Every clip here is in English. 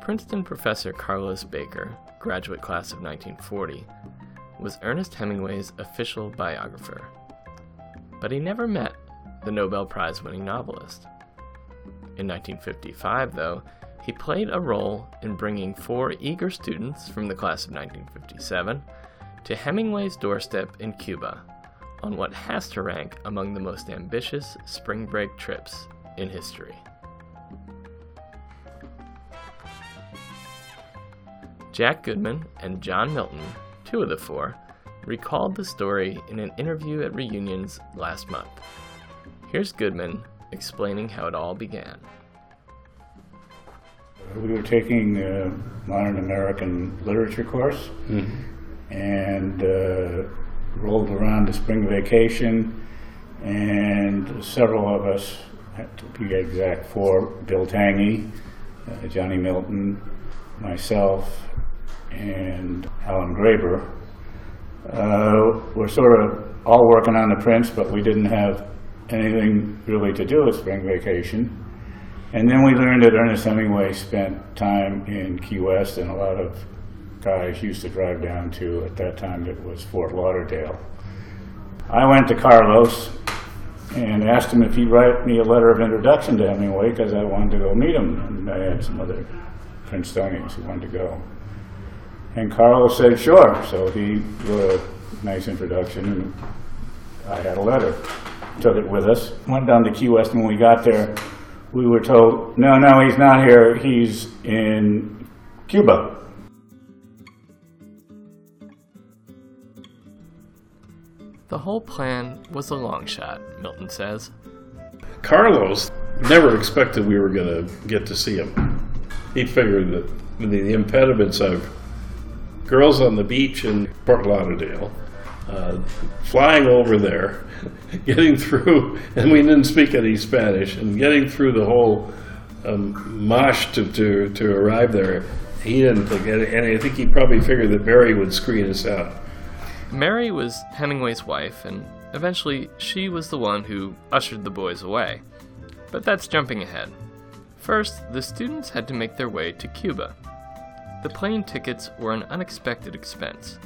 Princeton professor Carlos Baker, graduate class of 1940, was Ernest Hemingway's official biographer. But he never met the Nobel Prize winning novelist. In 1955, though, he played a role in bringing four eager students from the class of 1957 to Hemingway's doorstep in Cuba on what has to rank among the most ambitious spring break trips in history. Jack Goodman and John Milton, two of the four, recalled the story in an interview at reunions last month. Here's Goodman explaining how it all began. We were taking a modern American literature course and uh, rolled around to spring vacation, and several of us, to be exact, four, Bill Tangy, uh, Johnny Milton, myself, and Alan Graber, uh, were sort of all working on the Prince, but we didn't have anything really to do with spring vacation. And then we learned that Ernest Hemingway spent time in Key West, and a lot of guys used to drive down to, at that time, it was Fort Lauderdale. I went to Carlos and asked him if he'd write me a letter of introduction to Hemingway because I wanted to go meet him, and I had some other Princetonians who wanted to go. And Carlos said, sure. So he wrote a nice introduction, and I had a letter. Took it with us. Went down to Key West, and when we got there, we were told, no, no, he's not here. He's in Cuba. The whole plan was a long shot, Milton says. Carlos never expected we were going to get to see him. He figured that the, the impediments of girls on the beach in Fort Lauderdale, uh, flying over there, getting through, and we didn't speak any Spanish, and getting through the whole um, mosh to, to, to arrive there, he didn't think, and I think he probably figured that Mary would screen us out. Mary was Hemingway's wife, and eventually she was the one who ushered the boys away. But that's jumping ahead. First, the students had to make their way to Cuba. The plane tickets were an unexpected expense,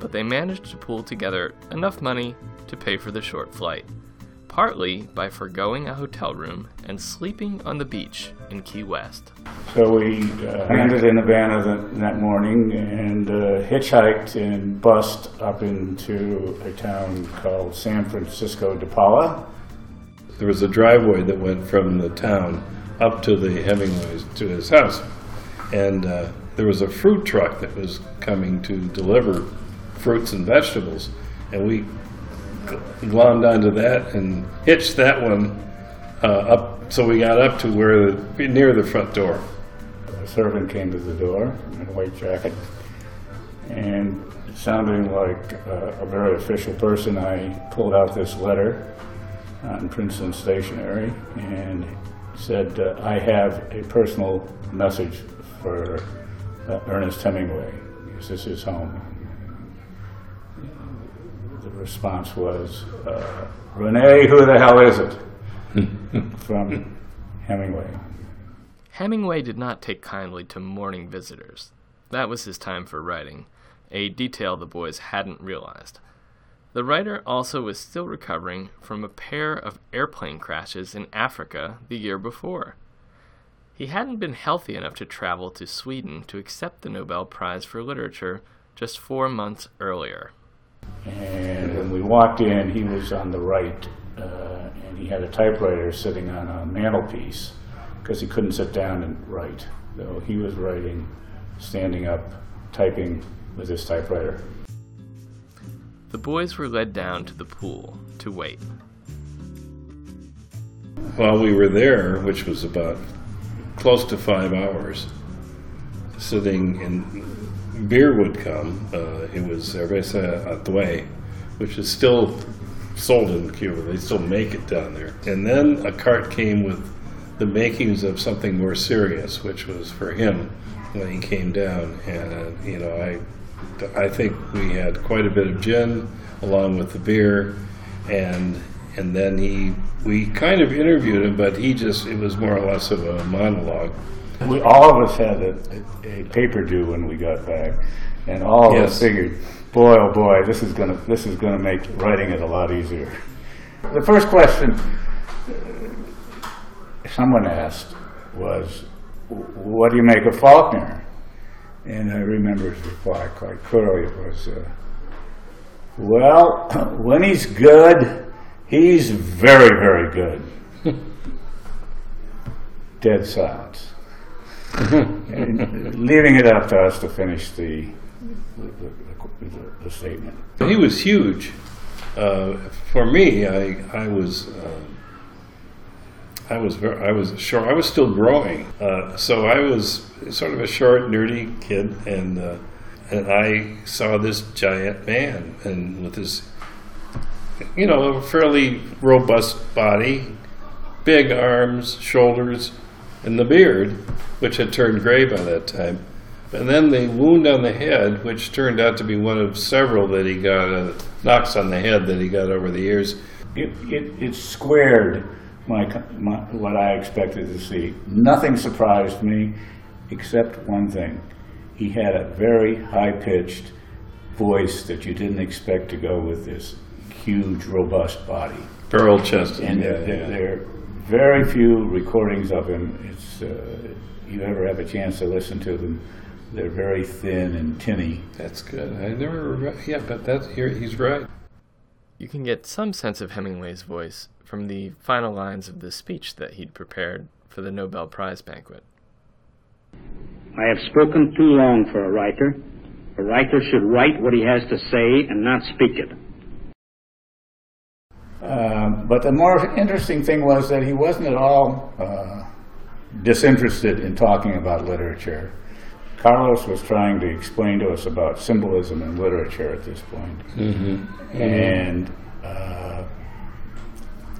but they managed to pool together enough money to pay for the short flight, partly by foregoing a hotel room and sleeping on the beach in Key West. So we uh, landed in Havana the, that morning and uh, hitchhiked and bussed up into a town called San Francisco de Paula. There was a driveway that went from the town up to the Hemingway's to his house, and uh, there was a fruit truck that was coming to deliver fruits and vegetables, and we glommed onto that and hitched that one uh, up. So we got up to where the, near the front door. A servant came to the door in a white jacket, and sounding like uh, a very official person, I pulled out this letter on Princeton stationery and said, uh, I have a personal message for uh, Ernest Hemingway. Is This is his home. The response was, uh, Renee, who the hell is it? From Hemingway. Hemingway did not take kindly to morning visitors. That was his time for writing, a detail the boys hadn't realized. The writer also was still recovering from a pair of airplane crashes in Africa the year before. He hadn't been healthy enough to travel to Sweden to accept the Nobel Prize for Literature just four months earlier. And when we walked in, he was on the right, uh, and he had a typewriter sitting on a mantelpiece because he couldn't sit down and write. So he was writing, standing up, typing with his typewriter. The boys were led down to the pool to wait. While we were there, which was about close to five hours, sitting in beer would come. Uh, it was cerveza Hatuey, which is still sold in Cuba. They still make it down there. And then a cart came with the makings of something more serious, which was for him when he came down. And you know, I I think we had quite a bit of gin along with the beer, and and then he we kind of interviewed him, but he just it was more or less of a monologue, We, all of us had a, a, paper due when we got back, and all of us figured, boy, oh boy, this is gonna, this is gonna make writing it a lot easier. The first question someone asked was, what do you make of Faulkner? And I remember his reply quite clearly. It was, uh, well, when he's good, he's very, very good. Dead silence. Leaving it up to us to finish the, the, the, the statement. He was huge. Uh, for me, I I was uh, I was ver I was short. I was still growing, uh, so I was sort of a short, nerdy kid, and uh, and I saw this giant man, and with his you know a fairly robust body, big arms, shoulders, and the beard, which had turned gray by that time. And then the wound on the head, which turned out to be one of several that he got, uh, knocks on the head that he got over the years. It, it, it squared my, my, what I expected to see. Nothing surprised me except one thing. He had a very high-pitched voice that you didn't expect to go with this huge, robust body. Barrel chested. And yeah, there, yeah. there are very few recordings of him. It's, uh, you ever have a chance to listen to them, they're very thin and tinny. That's good. I never, yeah, but that's here. He's right. You can get some sense of Hemingway's voice from the final lines of the speech that he'd prepared for the Nobel Prize banquet. I have spoken too long for a writer. A writer should write what he has to say and not speak it. Um, but the more interesting thing was that he wasn't at all uh, disinterested in talking about literature. Carlos was trying to explain to us about symbolism in literature at this point. And uh,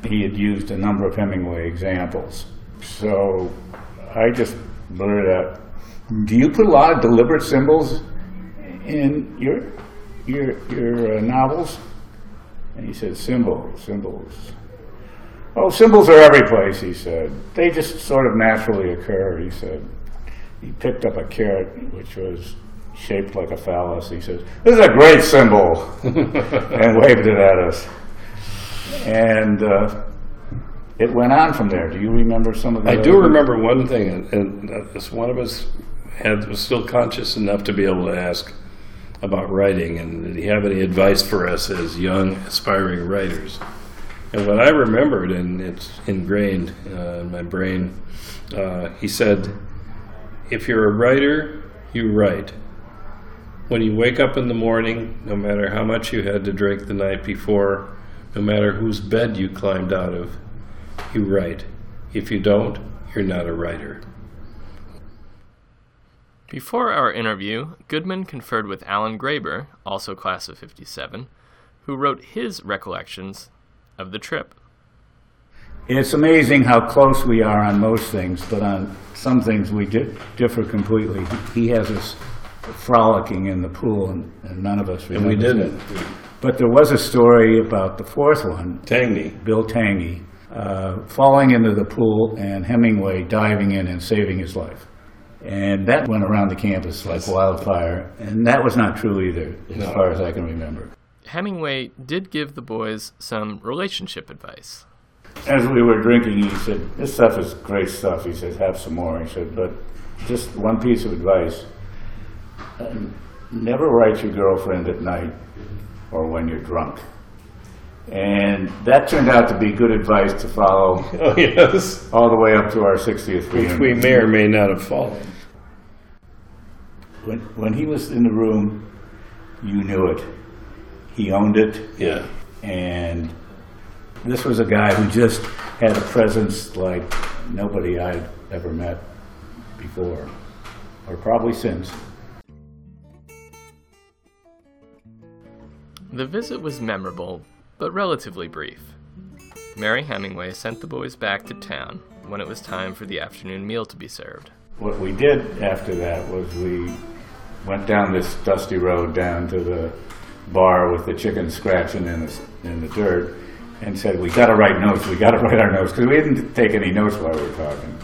he had used a number of Hemingway examples. So I just blurted out, do you put a lot of deliberate symbols in your, your, your uh, novels? And he said, symbols, symbols. Oh, symbols are every place, he said. They just sort of naturally occur, he said. He picked up a carrot, which was shaped like a phallus. He says, this is a great symbol, and waved it at us. And uh, it went on from there. Do you remember some of the I do remember one thing, and, and uh, this one of us had was still conscious enough to be able to ask about writing, and did he have any advice for us as young aspiring writers? And what I remembered, and it's ingrained uh, in my brain, uh, he said, "If you're a writer, you write. When you wake up in the morning, no matter how much you had to drink the night before, no matter whose bed you climbed out of, you write. If you don't, you're not a writer." Before our interview, Goodman conferred with Alan Graeber, also class of 57, who wrote his recollections of the trip. It's amazing how close we are on most things, but on some things we di- differ completely. He has us frolicking in the pool, and, and none of us And we didn't. it. But there was a story about the fourth one, Tangy. Bill Tangy, uh, falling into the pool and Hemingway diving in and saving his life. And that went around the campus like wildfire, and that was not true either, as No. far as I can remember. Hemingway did give the boys some relationship advice. As we were drinking, he said, "This stuff is great stuff." He said, "Have some more." He said, "But just one piece of advice: um, never write your girlfriend at night or when you're drunk." And that turned out to be good advice to follow Oh, yes. all the way up to our 60th Which reunion. we may or may not have followed. When, when he was in the room, you knew it. He owned it, Yeah. and this was a guy who just had a presence like nobody I'd ever met before, or probably since. The visit was memorable, but relatively brief. Mary Hemingway sent the boys back to town when it was time for the afternoon meal to be served. What we did after that was we went down this dusty road down to the bar with the chicken scratching in the, in the dirt and said, we gotta write notes, we gotta write our notes, because we didn't take any notes while we were talking.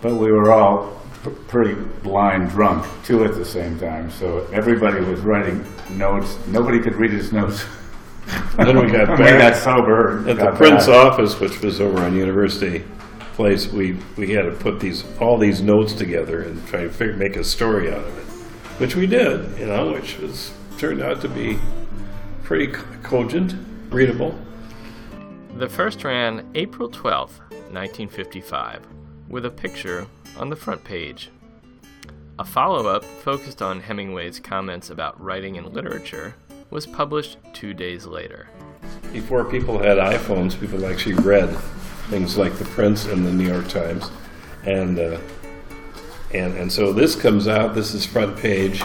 But we were all p- pretty blind drunk too at the same time. So everybody was writing notes. Nobody could read his notes. Then we got back we got sober. At the got Prince back. office, which was over on University Place, we, we had to put these, all these notes together and try to figure, make a story out of it. Which we did, you know, which was, turned out to be pretty co- cogent, readable. The first ran April 12th, 1955, with a picture on the front page. A follow up focused on Hemingway's comments about writing and literature was published two days later. Before people had iPhones, people actually read things like the Prince and the New York Times, and uh, and and so this comes out. This is front page,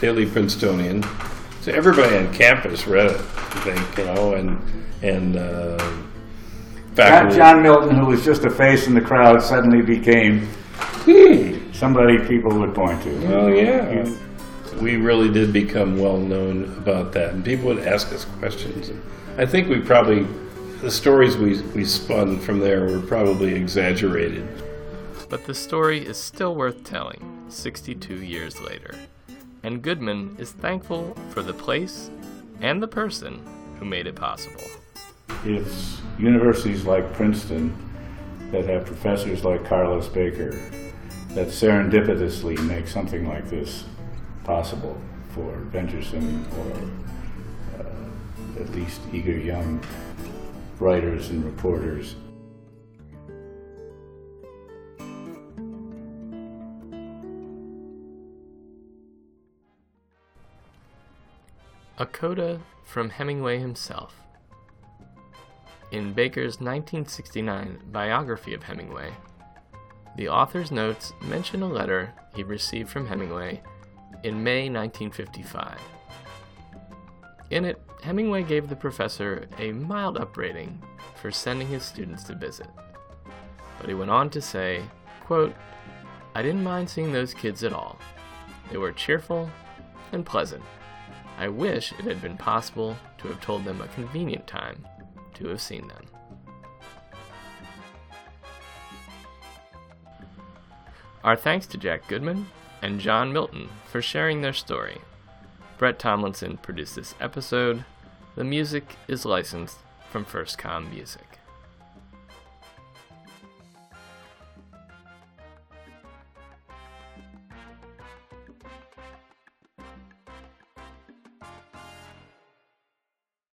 Daily Princetonian. So everybody on campus read it, I think, you know, and and uh, John, faculty. John Milton, who was just a face in the crowd, suddenly became somebody people would point to. Oh yeah. We really did become well known about that, and people would ask us questions. And I think we probably the stories we we spun from there were probably exaggerated. But the story is still worth telling 62 years later, and Goodman is thankful for the place and the person who made it possible. It's universities like Princeton that have professors like Carlos Baker that serendipitously make something like this possible for venturesome or uh, at least eager young writers and reporters. A coda from Hemingway himself. In Baker's 1969 biography of Hemingway, the author's notes mention a letter he received from Hemingway in May 1955. In it, Hemingway gave the professor a mild upbraiding for sending his students to visit. But he went on to say, quote, I didn't mind seeing those kids at all. They were cheerful and pleasant. I wish it had been possible to have told them a convenient time to have seen them. Our thanks to Jack Goodman and John Milton for sharing their story. Brett Tomlinson produced this episode. The music is licensed from FirstCom Music.